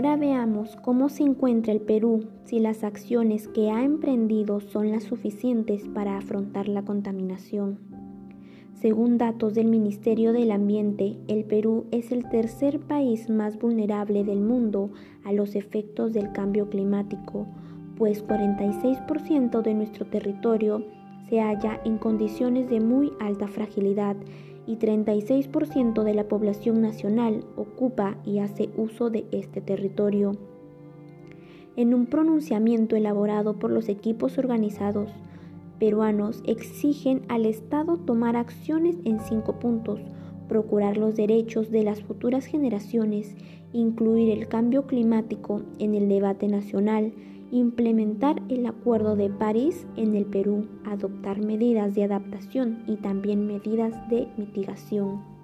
Ahora veamos cómo se encuentra el Perú si las acciones que ha emprendido son las suficientes para afrontar la contaminación. Según datos del Ministerio del Ambiente, el Perú es el tercer país más vulnerable del mundo a los efectos del cambio climático, pues 46% de nuestro territorio se halla en condiciones de muy alta fragilidad y 36% de la población nacional ocupa y hace uso de este territorio. En un pronunciamiento elaborado por los equipos organizados peruanos exigen al Estado tomar acciones en cinco puntos, procurar los derechos de las futuras generaciones, incluir el cambio climático en el debate nacional, implementar el Acuerdo de París en el Perú, adoptar medidas de adaptación y también medidas de mitigación.